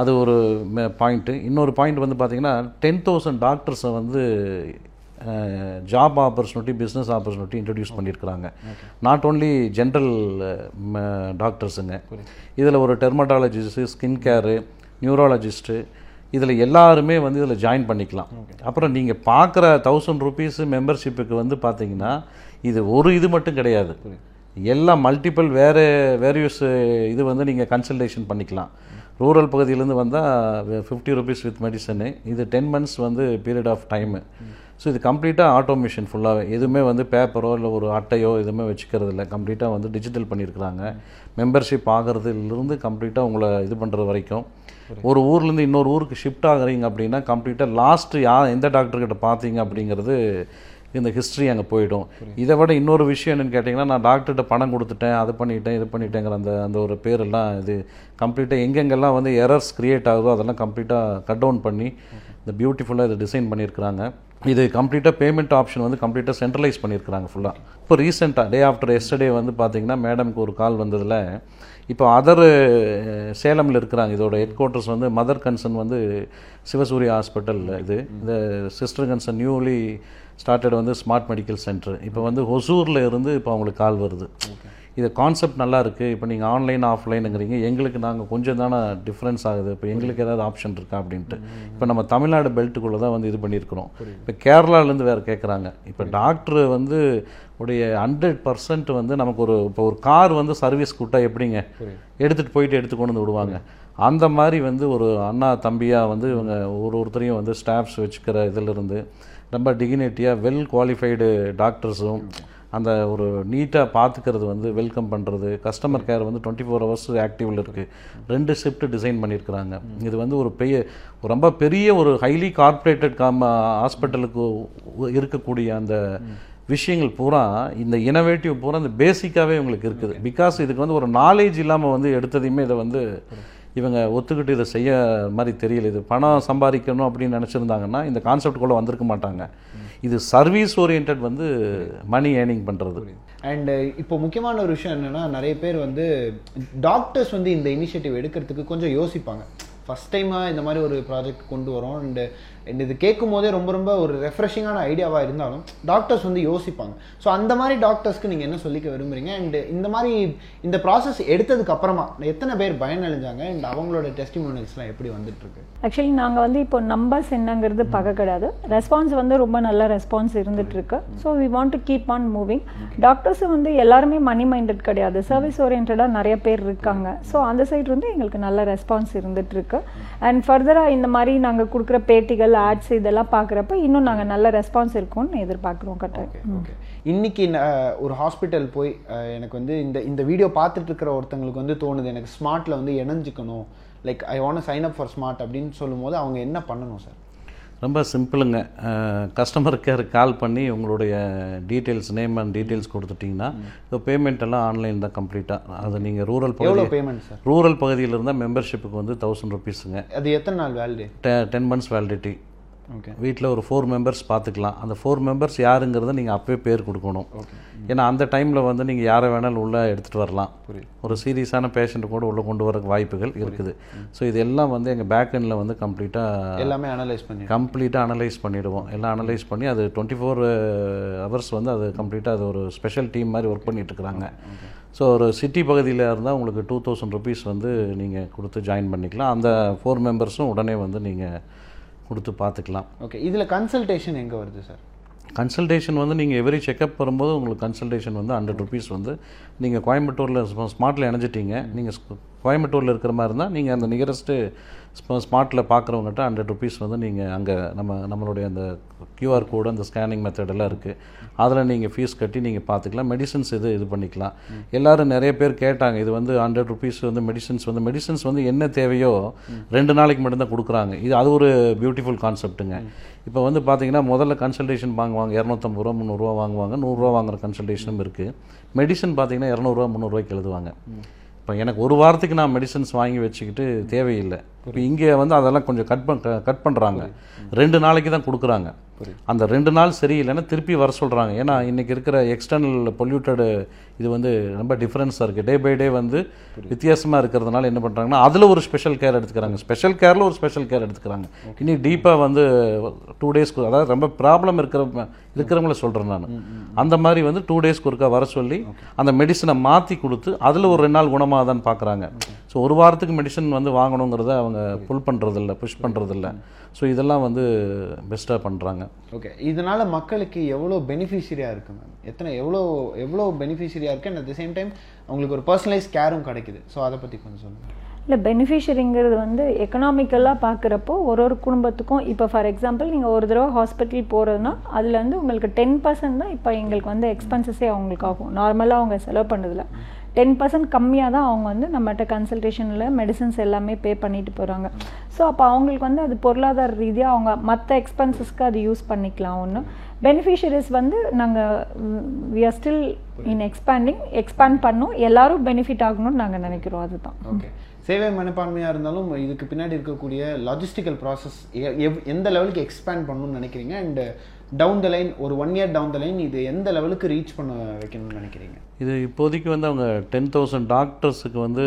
அது ஒரு பாயிண்ட்டு இன்னொரு பாயிண்ட் வந்து பார்த்திங்கன்னா டென் தௌசண்ட் டாக்டர்ஸை வந்து job opportunity business opportunity introduce பண்ணியிருக்கிறாங்க. நாட் ஓன்லி ஜென்ரல் டாக்டர்ஸுங்க இதில் ஒரு டெர்மட்டாலஜிஸ்ட்டு ஸ்கின் கேரு நியூராலஜிஸ்ட்டு இதில் எல்லாருமே வந்து இதில் ஜாயின் பண்ணிக்கலாம். அப்புறம் நீங்கள் பார்க்குற தௌசண்ட் ருபீஸ் மெம்பர்ஷிப்புக்கு வந்து பார்த்தீங்கன்னா இது ஒரு இது மட்டும் கிடையாது. எல்லாம் மல்டிபிள் வேறு வேரியஸ் இது வந்து நீங்கள் கன்சல்டேஷன் பண்ணிக்கலாம். ரூரல் பகுதியிலேருந்து வந்தால் ஃபிஃப்டி ருபீஸ் வித் மெடிசனு இது டென் மந்த்ஸ் வந்து பீரியட் ஆஃப் டைமு ஸோ இது கம்ப்ளீட்டாக ஆட்டோமேஷன் ஃபுல்லாகவே எதுவுமே வந்து பேப்பரோ இல்லை ஒரு அட்டையோ எதுவுமே வச்சுக்கிறது இல்லை கம்ப்ளீட்டாக வந்து டிஜிட்டல் பண்ணியிருக்கிறாங்க. மெம்பர்ஷிப் ஆகிறதுலேருந்து கம்ப்ளீட்டாக உங்களை இது பண்ணுறது வரைக்கும். ஒரு ஊர்லேருந்து இன்னொரு ஊருக்கு ஷிஃப்ட் ஆகுறீங்க அப்படின்னா கம்ப்ளீட்டாக லாஸ்ட்டு யா எந்த டாக்டர்கிட்ட பார்த்தீங்க அப்படிங்கிறது இந்த ஹிஸ்ட்ரி அங்கே போயிடும். இதை விட இன்னொரு விஷயம் என்னன்னு கேட்டிங்கன்னா நான் டாக்டர்கிட்ட பணம் கொடுத்துட்டேன் அது பண்ணிட்டேன் இது பண்ணிட்டேங்கிற அந்த அந்த ஒரு பேரெல்லாம் இது கம்ப்ளீட்டாக எங்கெங்கெல்லாம் வந்து எரர்ஸ் கிரியேட் ஆகுதோ அதெல்லாம் கம்ப்ளீட்டாக கட் டவுன் பண்ணி இந்த பியூட்டிஃபுல்லாக இதை டிசைன் பண்ணியிருக்கிறாங்க. இது கம்ப்ளீட்டாக பேமெண்ட் ஆப்ஷன் வந்து கம்ப்ளீட்டாக சென்ட்ரலைஸ் பண்ணியிருக்கிறாங்க ஃபுல்லாக இப்போ ரீசெண்டாக டே ஆஃப்டர் எஸ்டர்டே வந்து பார்த்தீங்கன்னா மேடம்க்கு ஒரு கால் வந்ததில் இப்போ அதர் சேலமில் இருக்கிறாங்க. இதோட ஹெட் குவார்ட்டர்ஸ் வந்து மதர் கன்சர்ன் வந்து சிவசூரிய ஹாஸ்பிட்டல் இது. இந்த சிஸ்டர் கன்சர்ன் நியூலி ஸ்டார்டட் வந்து ஸ்மார்ட் மெடிக்கல் சென்டர் இப்போ வந்து ஒசூரில் இருந்து இப்போ அவங்களுக்கு கால் வருது. இது கான்செப்ட் நல்லா இருக்குது இப்போ நீங்கள் ஆன்லைன் ஆஃப்லைனுங்கிறீங்க எங்களுக்கு நாங்கள் கொஞ்சம் தானே டிஃப்ரென்ஸ் ஆகுது. இப்போ எங்களுக்கு ஏதாவது ஆப்ஷன் இருக்கா அப்படின்ட்டு. இப்போ நம்ம தமிழ்நாடு பெல்ட்டுக்குள்ளே தான் வந்து இது பண்ணியிருக்கிறோம். இப்போ கேரளாலேருந்து வேறு கேட்குறாங்க இப்போ டாக்டர் வந்து உடைய ஹண்ட்ரட் பர்சன்ட் வந்து நமக்கு ஒரு இப்போ ஒரு கார் வந்து சர்வீஸ் கூட்டா எப்படிங்க? எடுத்துகிட்டு போயிட்டு எடுத்து கொண்டு வந்து விடுவாங்க. அந்த மாதிரி வந்து ஒரு அண்ணா தம்பியாக வந்து இவங்க ஒரு ஒருத்தரையும் வந்து ஸ்டாஃப்ஸ் வச்சுக்கிற இதிலிருந்து ரொம்ப டிகினிட்டியாக வெல் குவாலிஃபைடு டாக்டர்ஸும் அந்த ஒரு நீட்டாக பார்த்துக்கிறது வந்து வெல்கம் பண்ணுறது கஸ்டமர் கேர் வந்து டுவெண்ட்டி ஃபோர் ஹவர்ஸ் ஆக்டிவில் இருக்குது ரெண்டு ஷிஃப்ட் டிசைன் பண்ணியிருக்கிறாங்க இது வந்து ஒரு பெரிய ரொம்ப பெரிய ஒரு ஹைலி கார்ப்பரேட்டட் காம ஹாஸ்பிட்டலுக்கு இருக்கக்கூடிய அந்த விஷயங்கள் பூரா இந்த இனோவேட்டிவ் பூரா இந்த பேசிக்காகவே உங்களுக்கு இருக்குது. பிகாஸ் இதுக்கு வந்து ஒரு நாலேஜ் இல்லாமல் வந்து எடுத்ததையுமே இதை வந்து இவங்க ஒத்துக்கிட்டு இதை செய்ய மாதிரி தெரியல. இது பணம் சம்பாதிக்கணும் அப்படின்னு நினச்சிருந்தாங்கன்னா இந்த கான்செப்ட் கூட வந்திருக்க மாட்டாங்க. இது சர்வீஸ் ஓரியன்ட் வந்து மணி ஏர்னிங் பண்ணுறது அண்ட் இப்போ முக்கியமான ஒரு விஷயம் என்னன்னா நிறைய பேர் வந்து டாக்டர்ஸ் வந்து இந்த இனிஷியேட்டிவ் எடுக்கிறதுக்கு கொஞ்சம் யோசிப்பாங்க. ஃபஸ்ட் டைமாக இந்த மாதிரி ஒரு ப்ராஜெக்ட் கொண்டு வரோம். அண்டு இது கேட்கும் போதே ரொம்ப ரொம்ப ஒரு ரெஃப்ரெஷிங்கான ஐடியாவாக இருந்தாலும் டாக்டர்ஸ் வந்து யோசிப்பாங்க. ஸோ அந்த மாதிரி டாக்டர்ஸ்க்கு நீங்கள் என்ன சொல்லிக்க விரும்புறீங்க? அண்ட் இந்த மாதிரி இந்த ப்ராசஸ் எடுத்ததுக்கு அப்புறமா எத்தனை பேர் பயனடைஞ்சாங்க? அண்ட் அவங்களோட டெஸ்டிமோனியல்ஸ்லாம் எப்படி வந்துட்டு இருக்கு ஆக்சுவலி நாங்கள் வந்து இப்போ நம்பர்ஸ் என்னங்கிறது பார்க்க கிடையாது ரெஸ்பான்ஸ் வந்து ரொம்ப நல்ல ரெஸ்பான்ஸ் இருந்துட்டு இருக்கு so we want to keep on moving doctors வந்து எல்லாருமே மணி மைண்டட் கிடையாது. சர்வீஸ் ஓரியன்டாக நிறைய பேர் இருக்காங்க. ஸோ அந்த சைடு வந்து எங்களுக்கு நல்ல ரெஸ்பான்ஸ் இருந்துட்டு இருக்கு அண்ட் ஃபர்தராக இந்த மாதிரி நாங்கள் கொடுக்குற பேட்டிகள் ஆட்ஸ் இதெல்லாம் பார்க்குறப்ப இன்னும் நாங்கள் நல்ல ரெஸ்பான்ஸ் இருக்கும்னு எதிர்பார்க்குறோம் கட்டாயம் ஓகே இன்னைக்கு ஒரு ஹாஸ்பிட்டல் போய் எனக்கு வந்து இந்த இந்த வீடியோ பார்த்துட்டு இருக்கிற ஒருத்தங்களுக்கு வந்து தோணுது எனக்கு ஸ்மார்ட்ல வந்து இணைஞ்சிக்கணும். Like I want sign up for smart அப்படின்னு சொல்லும்போது அவங்க என்ன பண்ணணும் சார் ரொம்ப சிம்பிளுங்க. கஸ்டமர் கேர் கால் பண்ணி உங்களுடைய டீட்டெயில்ஸ் நேம் அண்ட் டீட்டெயில்ஸ் கொடுத்துட்டிங்கன்னா இப்போ பேமெண்ட் எல்லாம் ஆன்லைன் தான் கம்ப்ளீட்டாக அது நீங்கள் ரூரல் எவ்வளோ பகுதி பேமெண்ட் சார் ரூரல் பகுதியில் இருந்தால் மெம்பர்ஷிப்புக்கு வந்து தௌசண்ட் ருபீஸுங்க அது எத்தனை நாள் வேலிடே டென் மந்த்ஸ் வேலிடிட்டி ஓகே வீட்டில் ஒரு ஃபோர் மெம்பர்ஸ் பார்த்துக்கலாம். அந்த ஃபோர் மெம்பர்ஸ் யாருங்கிறத நீங்கள் அப்பவே பேர் கொடுக்கணும். ஏன்னா அந்த டைமில் வந்து நீங்கள் யாரை வேணாலும் உள்ளே எடுத்துகிட்டு வரலாம். ஒரு சீரியஸான பேஷண்ட்டு கூட உள்ளே கொண்டு வர வாய்ப்புகள் இருக்குது. ஸோ இது எல்லாம் வந்து எங்கள் பேக் எண்டில் வந்து கம்ப்ளீட்டாக எல்லாமே அனலைஸ் பண்ணி கம்ப்ளீட்டாக அனலைஸ் பண்ணிவிடுவோம் எல்லாம் அனலைஸ் பண்ணி அது டுவெண்ட்டி ஃபோர் ஹவர்ஸ் வந்து அது கம்ப்ளீட்டாக அது ஒரு ஸ்பெஷல் டீம் மாதிரி ஒர்க் பண்ணிட்டு இருக்கிறாங்க. ஸோ ஒரு சிட்டி பகுதியில் இருந்தால் உங்களுக்கு டூ தௌசண்ட் ருபீஸ் வந்து நீங்கள் கொடுத்து ஜாயின் பண்ணிக்கலாம். அந்த ஃபோர் மெம்பர்ஸும் உடனே வந்து நீங்கள் கொடுத்து பார்த்துக்கலாம். ஓகே இதில் கன்சல்டேஷன் எங்கே வருது சார் கன்சல்டேஷன் வந்து நீங்கள் எவரி செக்கப் வரும்போது உங்களுக்கு கன்சல்டேஷன் வந்து ஹண்ட்ரட் ருபீஸ் வந்து நீங்கள் கோயம்புத்தூரில் ஸ்மார்ட்டில் இணைஞ்சிட்டீங்க. நீங்கள் கோயம்புத்தூரில் இருக்கிற மாதிரி இருந்தால் நீங்கள் அந்த நியரஸ்ட்டு ஸ்மார்ட்டில் பார்க்குறவங்ககிட்ட ஹண்ட்ரட் ருபீஸ் வந்து நீங்கள் அங்கே நம்ம நம்மளுடைய அந்த கியூஆர் கோடு அந்த ஸ்கேனிங் மெத்தடெல்லாம் இருக்குது அதில் நீங்கள் ஃபீஸ் கட்டி நீங்கள் பார்த்துக்கலாம் மெடிசன்ஸ் இது இது பண்ணிக்கலாம். எல்லோரும் நிறைய பேர் கேட்டாங்க இது வந்து ஹண்ட்ரட் ருபீஸ் வந்து மெடிசன்ஸ் வந்து மெடிசன்ஸ் வந்து என்ன தேவையோ ரெண்டு நாளைக்கு மட்டும்தான் கொடுக்குறாங்க. இது அது ஒரு பியூட்டிஃபுல் கான்செப்ட்டுங்க இப்போ வந்து பார்த்தீங்கன்னா முதல்ல கன்சல்டேஷன் வாங்குவாங்க. இரநூத்தம்பது ரூபா முந்நூறுரூவா வாங்குவாங்க. நூறுரூவா வாங்குற கன்சல்டேஷனும் இருக்குது மெடிசன் பார்த்தீங்கன்னா இரநூறுவா முந்நூறுரூவாய்க்கு எழுதுவாங்க. இப்போ எனக்கு ஒரு வாரத்துக்கு நான் மெடிசன்ஸ் வாங்கி வச்சுக்கிட்டு தேவையில்லை. இப்போ இங்கே வந்து அதெல்லாம் கொஞ்சம் கட் பண் கட் பண்ணுறாங்க ரெண்டு நாளைக்கு தான் கொடுக்குறாங்க. அந்த ரெண்டு நாள் சரியில்லைன்னா திருப்பி வர சொல்கிறாங்க ஏன்னா இன்றைக்கி இருக்கிற எக்ஸ்டர்னல் பொல்யூட்டடு இது வந்து ரொம்ப டிஃப்ரென்ஸாக இருக்குது டே பை டே வந்து வித்தியாசமாக இருக்கிறதுனால என்ன பண்ணுறாங்கன்னா அதில் ஒரு ஸ்பெஷல் கேர் எடுத்துக்கிறாங்க. ஸ்பெஷல் கேரில் ஒரு ஸ்பெஷல் கேர் எடுத்துக்கிறாங்க. இனி டீப்பாக வந்து டூ டேஸ்க்கு அதாவது ரொம்ப ப்ராப்ளம் இருக்கிற இருக்கிறவங்கள சொல்கிறேன் நான். அந்த மாதிரி வந்து டூ டேஸ்க்கு ஒருக்கா வர சொல்லி அந்த மெடிசனை மாற்றி கொடுத்து அதில் ஒரு ரெண்டு நாள் குணமாகுதான்னு பார்க்குறாங்க ஸோ ஒரு வாரத்துக்கு மெடிசன் வந்து வாங்கணுங்கிறத அவங்க புல் பண்ணுறதில்ல புஷ் பண்ணுறதில்ல ஸோ இதெல்லாம் வந்து பெஸ்ட்டாக பண்ணுறாங்க ஓகே இதனால மக்களுக்கு எவ்வளோ பெனிஃபிஷரியாக இருக்கு மேம் எத்தனை எவ்வளோ எவ்வளோ பெனிஃபிஷரியாக இருக்கு? And at the same time அவங்களுக்கு ஒரு பர்சனலைஸ் கேரும் கிடைக்குது. ஸோ அதை பற்றி கொஞ்சம் சொல்லுங்கள் இல்லை பெனிஃபிஷரிங்கிறது வந்து எக்கனாமிக்கலாக பார்க்குறப்போ ஒரு ஒரு குடும்பத்துக்கும் இப்போ ஃபார் எக்ஸாம்பிள் நீங்கள் ஒரு தடவை ஹாஸ்பிட்டல் போகிறதுனா அதுலேருந்து உங்களுக்கு டென் பர்சன்ட் தான் இப்போ எங்களுக்கு வந்து எக்ஸ்பென்சஸே அவங்களுக்கு ஆகும் நார்மலாக அவங்க செலவு பண்ணதில்ல டென் பர்சன்ட் கம்மியாக தான் அவங்க வந்து நம்மகிட்ட கன்சல்டேஷனில் மெடிசன்ஸ் எல்லாமே பே பண்ணிட்டு போகிறாங்க ஸோ அப்போ அவங்களுக்கு வந்து அது பொருளாதார ரீதியாக அவங்க மற்ற எக்ஸ்பென்சஸ்க்கு அது யூஸ் பண்ணிக்கலாம் ஒன்று பெனிஃபிஷரிஸ் வந்து நாங்கள் we are still in expanding expand பண்ணோம். எல்லாரும் பெனிஃபிட் ஆகணும்னு நாங்கள் நினைக்கிறோம். அதுதான். ஓகே சேவை மனப்பான்மையாக இருந்தாலும் இதுக்கு பின்னாடி இருக்கக்கூடிய லாஜிஸ்டிக்கல் ப்ராசஸ் எந்த லெவலுக்கு எக்ஸ்பேண்ட் பண்ணணும்னு நினைக்கிறீங்க? அண்ட் டவுன் த லைன் ஒரு one year down the line இது எந்த லெவலுக்கு ரீச் பண்ண வைக்கணும்னு நினைக்கிறீங்க? இது இப்போதைக்கு வந்து அவங்க டென் தௌசண்ட் டாக்டர்ஸுக்கு வந்து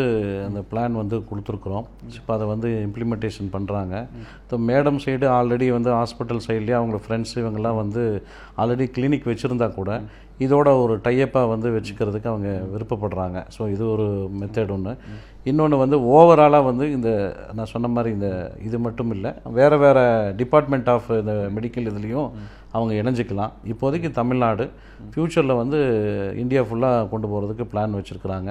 அந்த பிளான் வந்து கொடுத்துருக்குறோம். இப்போ அதை வந்து இம்ப்ளிமெண்டேஷன் பண்ணுறாங்க இப்போ மேடம் சைடு ஆல்ரெடி வந்து ஹாஸ்பிட்டல் சைட்லேயே அவங்க ஃப்ரெண்ட்ஸ் இவங்கெல்லாம் வந்து ஆல்ரெடி கிளினிக் வச்சுருந்தா கூட இதோட ஒரு டையப்பாக வந்து வச்சுக்கிறதுக்கு அவங்க விருப்பப்படுறாங்க. ஸோ இது ஒரு மெத்தட் ஒன்று இன்னொன்று வந்து ஓவராலாக வந்து இந்த நான் சொன்ன மாதிரி இந்த இது மட்டும் இல்லை வேறு வேறு டிபார்ட்மெண்ட் ஆஃப் இந்த மெடிக்கல் இதுலேயும் அவங்க இணைஞ்சிக்கலாம். இப்போதைக்கு தமிழ்நாடு ஃப்யூச்சரில் வந்து இந்தியா ஃபுல்லாக கொண்டு போகிறதுக்கு பிளான் வச்சுருக்குறாங்க.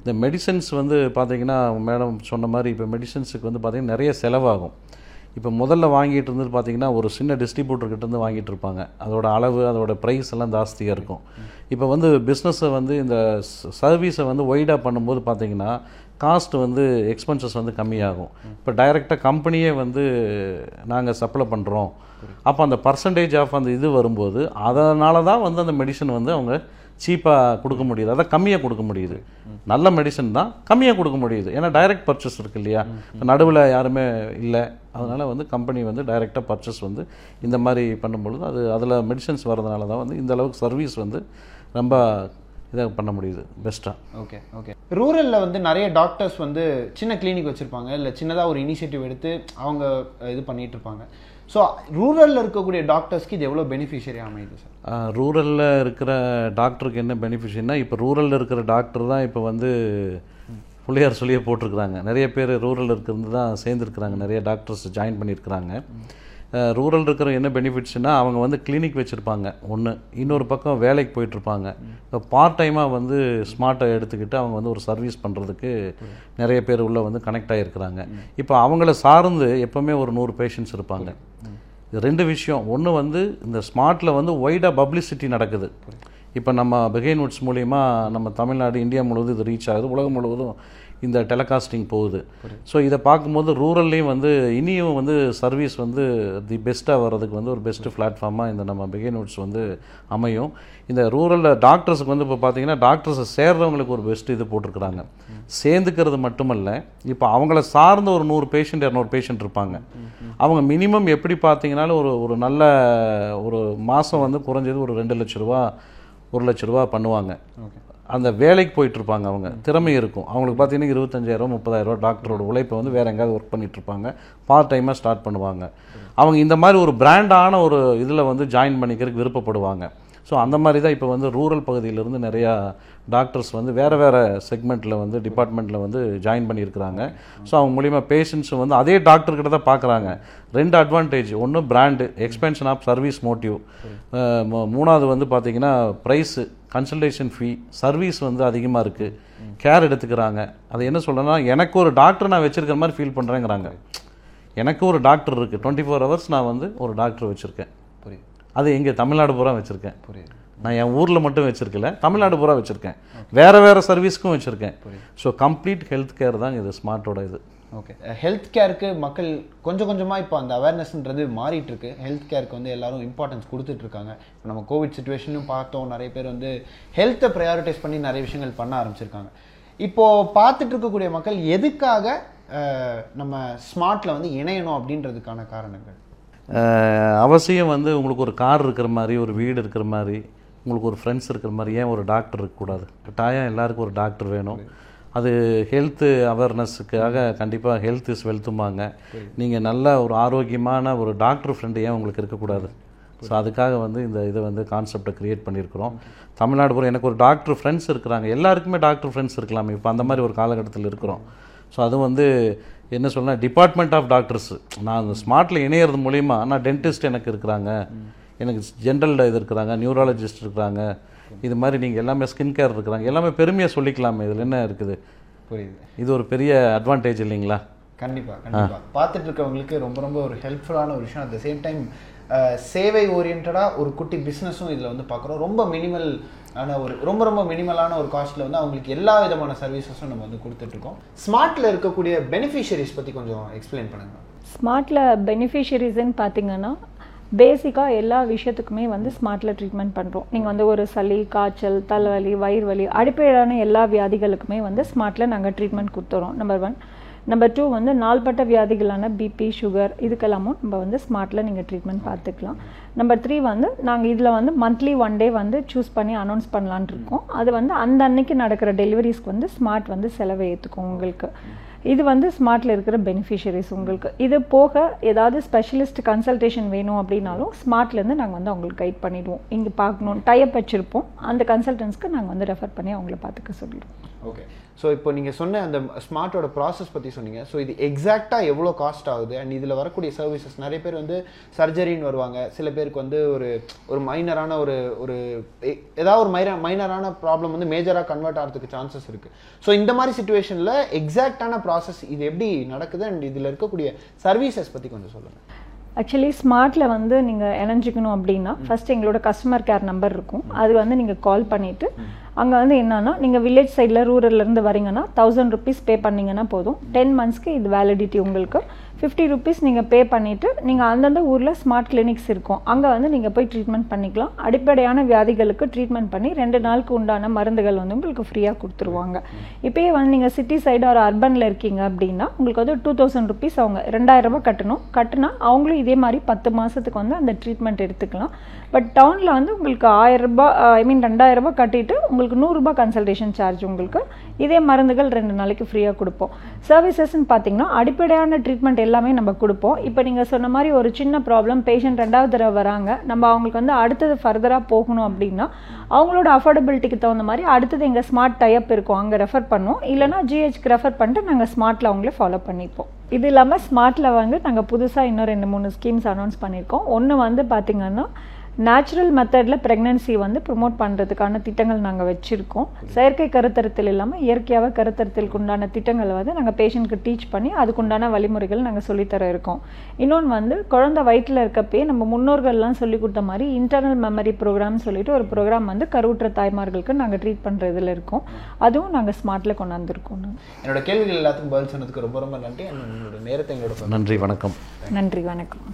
இந்த மெடிசன்ஸ் வந்து பார்த்திங்கன்னா மேடம் சொன்ன மாதிரி இப்போ மெடிசன்ஸுக்கு வந்து பார்த்திங்கன்னா நிறைய செலவாகும். இப்போ முதல்ல வாங்கிட்டு இருந்தது பார்த்திங்கன்னா ஒரு சின்ன distributor இருந்து வாங்கிட்டு இருப்பாங்க. அதோட அளவு அதோட ப்ரைஸ் எல்லாம் ஜாஸ்தியாக இருக்கும். இப்போ வந்து பிஸ்னஸை வந்து இந்த சர்வீஸை வந்து ஒய்டாக பண்ணும்போது பார்த்தீங்கன்னா காஸ்ட் வந்து எக்ஸ்பென்சஸ் வந்து கம்மியாகும். இப்போ டைரெக்டாக கம்பெனியே வந்து நாங்கள் சப்ளை பண்ணுறோம் அப்போ அந்த பர்சன்டேஜ் ஆஃப் அந்த இது வரும்போது அதனால தான் வந்து அந்த மெடிசன் வந்து அவங்க சீப்பாக கொடுக்க முடியுது. அதான் கம்மியாக கொடுக்க முடியுது. நல்ல மெடிசன் தான் கம்மியாக கொடுக்க முடியுது. ஏன்னா டைரக்ட் பர்ச்சேஸ் இருக்கு இல்லையா? நடுவில் யாருமே இல்லை. அதனால் வந்து கம்பெனி வந்து டைரெக்டாக பர்ச்சேஸ் வந்து இந்த மாதிரி பண்ணும்பொழுது அது அதில் மெடிசன்ஸ் வரதுனால தான் வந்து இந்த அளவுக்கு சர்வீஸ் வந்து ரொம்ப இதாக பண்ண முடியுது பெஸ்ட்டாக ஓகே ஓகே ரூரலில் வந்து நிறைய டாக்டர்ஸ் வந்து சின்ன கிளினிக் வச்சுருப்பாங்க. இல்லை சின்னதாக ஒரு இனிஷியேட்டிவ் எடுத்து அவங்க இது பண்ணிட்டு இருப்பாங்க. ஸோ ரூரலில் இருக்கக்கூடிய டாக்டர்ஸ்க்கு இது எவ்வளோ பெனிஃபிஷியரி அமையுது சார் ரூரலில் இருக்கிற டாக்டருக்கு என்ன பெனிஃபிஷன்னா இப்போ ரூரலில் இருக்கிற டாக்டர் தான் இப்போ வந்து பிள்ளையார் சொல்லியே போட்டிருக்கிறாங்க. நிறைய பேர் ரூரல் இருக்கிறது தான் சேர்ந்துருக்குறாங்க. நிறைய டாக்டர்ஸ் ஜாயின் பண்ணியிருக்கிறாங்க. ரூரல் இருக்கிற என்ன பெனிஃபிட்ஸ்னா அவங்க வந்து கிளினிக் வச்சுருப்பாங்க. ஒன்று இன்னொரு பக்கம் வேலைக்கு போயிட்டுருப்பாங்க. இப்போ பார்ட் டைமாக வந்து ஸ்மார்ட்டை எடுத்துக்கிட்டு அவங்க வந்து ஒரு சர்வீஸ் பண்ணுறதுக்கு நிறைய பேர் உள்ள வந்து கனெக்ட் ஆகிருக்கிறாங்க இப்போ அவங்கள சார்ந்து எப்போவுமே ஒரு நூறு பேஷண்ட்ஸ் இருப்பாங்க. இது ரெண்டு விஷயம். ஒன்று வந்து இந்த ஸ்மார்ட்டில் வந்து ஒய்டாக பப்ளிசிட்டி நடக்குது. இப்போ நம்ம பெகைன் வுட்ஸ் மூலிமா நம்ம தமிழ்நாடு இந்தியா முழுவதும் இது ரீச் ஆகுது. உலகம் முழுவதும் இந்த டெலகாஸ்டிங் போகுது. ஸோ இதை பார்க்கும்போது ரூரல்லையும் வந்து இனியும் வந்து சர்வீஸ் வந்து தி பெஸ்ட்டாக வர்றதுக்கு வந்து ஒரு பெஸ்ட்டு பிளாட்ஃபார்மாக இந்த நம்ம பிகே நோட்ஸ் வந்து அமையும். இந்த ரூரலில் டாக்டர்ஸுக்கு வந்து இப்போ பார்த்தீங்கன்னா டாக்டர்ஸை சேர்றவங்களுக்கு ஒரு பெஸ்ட் இது போட்டிருக்கிறாங்க. சேர்ந்துக்கிறது மட்டுமல்ல இப்போ அவங்கள சார்ந்த ஒரு நூறு பேஷண்ட் இரநூறு பேஷண்ட் இருப்பாங்க. அவங்க மினிமம் எப்படி பார்த்தீங்கனாலும் ஒரு ஒரு நல்ல ஒரு மாதம் வந்து குறைஞ்சது ஒரு ரெண்டு லட்ச ரூபா ஒரு லட்ச ரூபா பண்ணுவாங்க. அந்த வேலைக்கு போயிட்டுருப்பாங்க அவங்க. திறமை இருக்கும். அவங்களுக்கு பார்த்தீங்கன்னா இருபத்தஞ்சாயிரம் முப்பதாயிரரூவா டாக்டரோட உழைப்பை வந்து வேறு எங்கேயாவது ஒர்க் பண்ணிட்டு இருப்பாங்க பார்ட் டைமாக ஸ்டார்ட் பண்ணுவாங்க. அவங்க இந்த மாதிரி ஒரு பிராண்டான ஒரு இதில் வந்து ஜாயின் பண்ணிக்கிறதுக்கு விருப்பப்படுவாங்க. ஸோ அந்த மாதிரி தான் இப்போ வந்து ரூரல் பகுதியிலேருந்து நிறையா டாக்டர்ஸ் வந்து வேறு வேறு செக்மெண்ட்டில் வந்து டிபார்ட்மெண்ட்டில் வந்து ஜாயின் பண்ணியிருக்கிறாங்க. ஸோ அவங்க மூலிமா பேஷண்ட்ஸும் வந்து அதே டாக்டர்கிட்ட தான் பார்க்குறாங்க ரெண்டு அட்வான்டேஜ் ஒன்று brand expansion of service motive மூணாவது வந்து பார்த்தீங்கன்னா ப்ரைஸு கன்சல்டேஷன் ஃபீ சர்வீஸ் வந்து அதிகமாக இருக்குது கேர் எடுத்துக்கிறாங்க. அது என்ன சொல்கிறேன்னா எனக்கு ஒரு டாக்டர் நான் வச்சுருக்கிற மாதிரி ஃபீல் பண்ணுறேங்கிறாங்க எனக்கு ஒரு டாக்டர் இருக்குது டுவெண்ட்டி ஃபோர் ஹவர்ஸ் நான் வந்து ஒரு டாக்டர் வச்சுருக்கேன். அது எங்கே தமிழ்நாடு பூரா வச்சுருக்கேன். புரியுது. நான் என் ஊரில் மட்டும் வச்சிருக்கல தமிழ்நாடு பூரா வச்சுருக்கேன். வேறு வேறு சர்வீஸ்க்கும் வச்சுருக்கேன். ஸோ கம்ப்ளீட் ஹெல்த் கேர் தான் இது ஸ்மார்ட்டோட இது. ஓகே ஹெல்த் கேருக்கு மக்கள் கொஞ்சம் கொஞ்சமாக இப்போ அந்த அவேர்னஸ்ன்றது மாறிட்டு இருக்கு ஹெல்த் கேருக்கு வந்து எல்லாரும் இம்பார்ட்டன்ஸ் கொடுத்துட்டு இருக்காங்க இப்போ நம்ம கோவிட் சுச்சுவேஷனும் பார்த்தோம். நிறைய பேர் வந்து ஹெல்த்தை ப்ரையாரிட்டைஸ் பண்ணி நிறைய விஷயங்கள் பண்ண ஆரம்பிச்சிருக்காங்க. இப்போ பார்த்துட்டு இருக்கக்கூடிய மக்கள் எதுக்காக நம்ம ஸ்மார்ட்ல வந்து இணையணும் அப்படின்றதுக்கான காரணங்கள்? அவசியம் வந்து உங்களுக்கு ஒரு கார் இருக்கிற மாதிரி ஒரு வீடு இருக்கிற மாதிரி உங்களுக்கு ஒரு ஃப்ரெண்ட்ஸ் இருக்கிற மாதிரி ஏன் ஒரு டாக்டர் இருக்கக்கூடாது கட்டாயம் எல்லாருக்கும் ஒரு டாக்டர் வேணும். அது ஹெல்த்து அவேர்னஸுக்காக கண்டிப்பாக ஹெல்த் இஸ் வெல்த்துமாங்க நீங்கள் நல்ல ஒரு ஆரோக்கியமான ஒரு டாக்டர் ஃப்ரெண்டு ஏன் உங்களுக்கு இருக்கக்கூடாது ஸோ அதுக்காக வந்து இந்த இதை வந்து கான்செப்டை க்ரியேட் பண்ணியிருக்கிறோம். தமிழ்நாடு பூரா எனக்கு ஒரு டாக்டர் ஃப்ரெண்ட்ஸ் இருக்கிறாங்க. எல்லாருக்குமே டாக்டர் ஃப்ரெண்ட்ஸ் இருக்கலாம். இப்போ அந்த மாதிரி ஒரு காலகட்டத்தில் இருக்கிறோம். ஸோ அது வந்து என்ன சொல்லலாம் டிபார்ட்மெண்ட் ஆஃப் டாக்டர்ஸ் நான் அந்த ஸ்மார்ட்டில் இணையிறது மூலிமா நான் டென்டிஸ்ட் எனக்கு இருக்கிறாங்க. எனக்கு ஜென்ரல் இது இருக்கிறாங்க நியூராலஜிஸ்ட் இருக்கிறாங்க. இது மாதிரி நீங்கள் எல்லாமே ஸ்கின் கேர் இருக்கிறாங்க. எல்லாமே பெருமையாக சொல்லிக்கலாமே. இதில் என்ன இருக்குது? புரியுது. இது ஒரு பெரிய அட்வான்டேஜ் இல்லைங்களா? கண்டிப்பா கண்டிப்பா. பார்த்துட்டு இருக்கவங்களுக்கு ரொம்ப ரொம்ப ஒரு ஹெல்ப்ஃபுல்லான ஒரு விஷயம். அட் த சேம் டைம் சேவை ஓரியன்டா ஒரு குட்டி பிஸ்னஸும் இதில் வந்து பார்க்குறோம். ரொம்ப மினிமல் ஆனால் ஒரு ரொம்ப ரொம்ப மினிமலான ஒரு காஸ்ட்டில் வந்து அவங்களுக்கு எல்லா விதமான சர்வீசஸும் நம்ம வந்து கொடுத்துட்ருக்கோம் ஸ்மார்ட்டில் இருக்கக்கூடிய பெனிஃபிஷரிஸ் பற்றி கொஞ்சம் எக்ஸ்பிளைன் பண்ணுங்கள் ஸ்மார்ட்டில் பெனிஃபிஷரிஸ்ன்னு பார்த்தீங்கன்னா பேசிக்காக எல்லா விஷயத்துக்குமே வந்து ஸ்மார்ட்டில் ட்ரீட்மெண்ட் பண்ணுறோம் நீங்கள் வந்து ஒரு சளி காய்ச்சல் தலைவலி வயிறு வலி அடிப்படையிலான எல்லா வியாதிகளுக்குமே வந்து ஸ்மார்ட்டில் நாங்கள் ட்ரீட்மெண்ட் கொடுத்துறோம். நம்பர் ஒன் நம்பர் டூ வந்து நாள்பட்ட வியாதிகளான பிபி சுகர் இதுக்கெல்லாமும் நம்ம வந்து ஸ்மார்ட்டில் நீங்கள் ட்ரீட்மெண்ட் பார்த்துக்கலாம். நம்பர் த்ரீ வந்து நாங்கள் இதில் வந்து மந்த்லி ஒன் டே வந்து சூஸ் பண்ணி அனௌன்ஸ் பண்ணலான் இருக்கோம். அது வந்து அந்த அன்னைக்கு நடக்கிற டெலிவரிஸ்க்கு வந்து ஸ்மார்ட் வந்து செலவை ஏற்றுக்கும் உங்களுக்கு. இது வந்து ஸ்மார்ட்டில் இருக்கிற பெனிஃபிஷரிஸ் உங்களுக்கு. இது போக ஏதாவது ஸ்பெஷலிஸ்ட் கன்சல்டேஷன் வேணும் அப்படின்னாலும் ஸ்மார்ட்லேருந்து நாங்கள் வந்து அவங்களுக்கு கைட் பண்ணிடுவோம். இங்கே பார்க்கணும் டைப் வச்சுருப்போம். அந்த கன்சல்டன்ஸ்க்கு நாங்கள் வந்து ரெஃபர் பண்ணி அவங்கள பார்த்துக்க சொல்லிடுவோம். ஓகே ஸோ இப்போ நீங்கள் சொன்ன அந்த ஸ்மார்ட்டோட ப்ராசஸ் பற்றி சொன்னீங்க. ஸோ இது எக்ஸாக்டாக எவ்வளோ காஸ்ட் ஆகுது? அண்ட் இதில் வரக்கூடிய சர்வீசஸ் நிறைய பேர் வந்து சர்ஜரின்னு வருவாங்க. சில பேருக்கு வந்து ஒரு ஒரு மைனரான ஒரு ஒரு ஏதாவது ஒரு மைர மைனரான ப்ராப்ளம் வந்து மேஜராக கன்வெர்ட் ஆகிறதுக்கு சான்சஸ் இருக்குது ஸோ இந்த மாதிரி சுச்சுவேஷனில் எக்ஸாக்டான ப்ராசஸ் இது எப்படி நடக்குது? அண்ட் இதில் இருக்கக்கூடிய சர்வீசஸ் பற்றி கொஞ்சம் சொல்லுங்கள் ஆக்சுவலி ஸ்மார்ட்டில் வந்து நீங்கள் இணைஞ்சிக்கணும் அப்படின்னா ஃபர்ஸ்ட் எங்களோட கஸ்டமர் கேர் நம்பர் இருக்கும். அது வந்து நீங்கள் கால் பண்ணிவிட்டு அங்கே வந்து என்னன்னா நீங்கள் வில்லேஜ் சைடில் ரூரல்லேருந்து வரீங்கன்னா தௌசண்ட் ருபீஸ் பே பண்ணீங்கன்னா போதும். டென் மந்த்ஸ்க்கு இது வேலிடிட்டி உங்களுக்கு. ஃபிஃப்டி ருபீஸ் நீங்கள் பே பண்ணிவிட்டு நீங்கள் அந்தந்த ஊரில் ஸ்மார்ட் கிளினிக்ஸ் இருக்கும். அங்கே வந்து நீங்கள் போய் ட்ரீட்மெண்ட் பண்ணிக்கலாம். அடிப்படையான வியாதிகளுக்கு ட்ரீட்மெண்ட் பண்ணி ரெண்டு நாளுக்கு உண்டான மருந்துகள் வந்து உங்களுக்கு ஃப்ரீயாக கொடுத்துருவாங்க. இப்போயே வந்து நீங்கள் சிட்டி சைடு ஒரு அர்பனில் இருக்கீங்க அப்படின்னா உங்களுக்கு வந்து டூ தௌசண்ட் ருபீஸ் அவங்க ரெண்டாயிரம் கட்டணும். கட்டினா அவங்களும் இதே மாதிரி பத்து மாதத்துக்கு வந்து அந்த ட்ரீட்மெண்ட் எடுத்துக்கலாம். பட் டவுனில் வந்து உங்களுக்கு ஆயிரம் ஐ மீன் ரெண்டாயிரம் ரூபாய் கட்டிட்டு உங்களுக்கு நூறுரூபா கன்சல்டேஷன் சார்ஜ் உங்களுக்கு. இதே மருந்துகள் ரெண்டு நாளைக்கு ஃப்ரீயாக கொடுப்போம். சர்வீசஸ்ன்னு பார்த்தீங்கன்னா அடிப்படையான ட்ரீட்மெண்ட் எல்லாமே நம்ம கொடுப்போம். இப்போ நீங்கள் சொன்ன மாதிரி ஒரு சின்ன ப்ராப்ளம் பேஷண்ட் ரெண்டாவது தடவை வராங்க. நம்ம அவங்களுக்கு வந்து அடுத்தது ஃபர்தராக போகணும் அப்படின்னா அவங்களோட அஃபோர்டபிலிட்டிக்கு தகுந்த மாதிரி அடுத்தது எங்கள் ஸ்மார்ட் டைப் இருக்கும். அங்கே ரெஃபர் பண்ணுவோம் இல்லைனா ஜிஹெச்க்கு ரெஃபர் பண்ணிட்டு நாங்கள் ஸ்மார்ட்டில் அவங்களே ஃபாலோ பண்ணிப்போம். இது இல்லாமல் ஸ்மார்ட்டில் வந்து நாங்கள் புதுசாக இன்னும் ரெண்டு மூணு ஸ்கீம்ஸ் அனௌன்ஸ் பண்ணியிருக்கோம். ஒன்று வந்து பார்த்திங்கன்னா நேச்சுரல் மெத்தடில் ப்ரெக்னன்சி வந்து ப்ரொமோட் பண்ணுறதுக்கான திட்டங்கள் நாங்கள் வச்சுருக்கோம். செயற்கை கருத்தரித்தல் இல்லாமல் இயற்கையாகவே கருத்தரித்தலுக்கு உண்டான திட்டங்களை வந்து நாங்கள் பேஷண்ட்க்கு டீச் பண்ணி அதுக்குண்டான வழிமுறைகள் நாங்கள் சொல்லித்தர இருக்கோம். இன்னொன்று வந்து குழந்தை வயிற்றில் இருக்கப்பயே நம்ம முன்னோர்கள்லாம் சொல்லி கொடுத்த மாதிரி இன்டர்னல் மெமரி ப்ரோக்ராம் சொல்லிட்டு ஒரு ப்ரோக்ராம் வந்து கருவுற்ற தாய்மார்களுக்கு நாங்கள் ட்ரீட் பண்ணுறதுல இருக்கோம். அதுவும் நாங்கள் ஸ்மார்ட்டில் கொண்டாந்துருக்கோம். என்னோட கேள்விகள் எல்லாத்துக்கும் பதில் சொன்னதுக்கு ரொம்ப ரொம்ப நன்றி. நேரத்தை எங்களோட நன்றி வணக்கம். நன்றி வணக்கம்.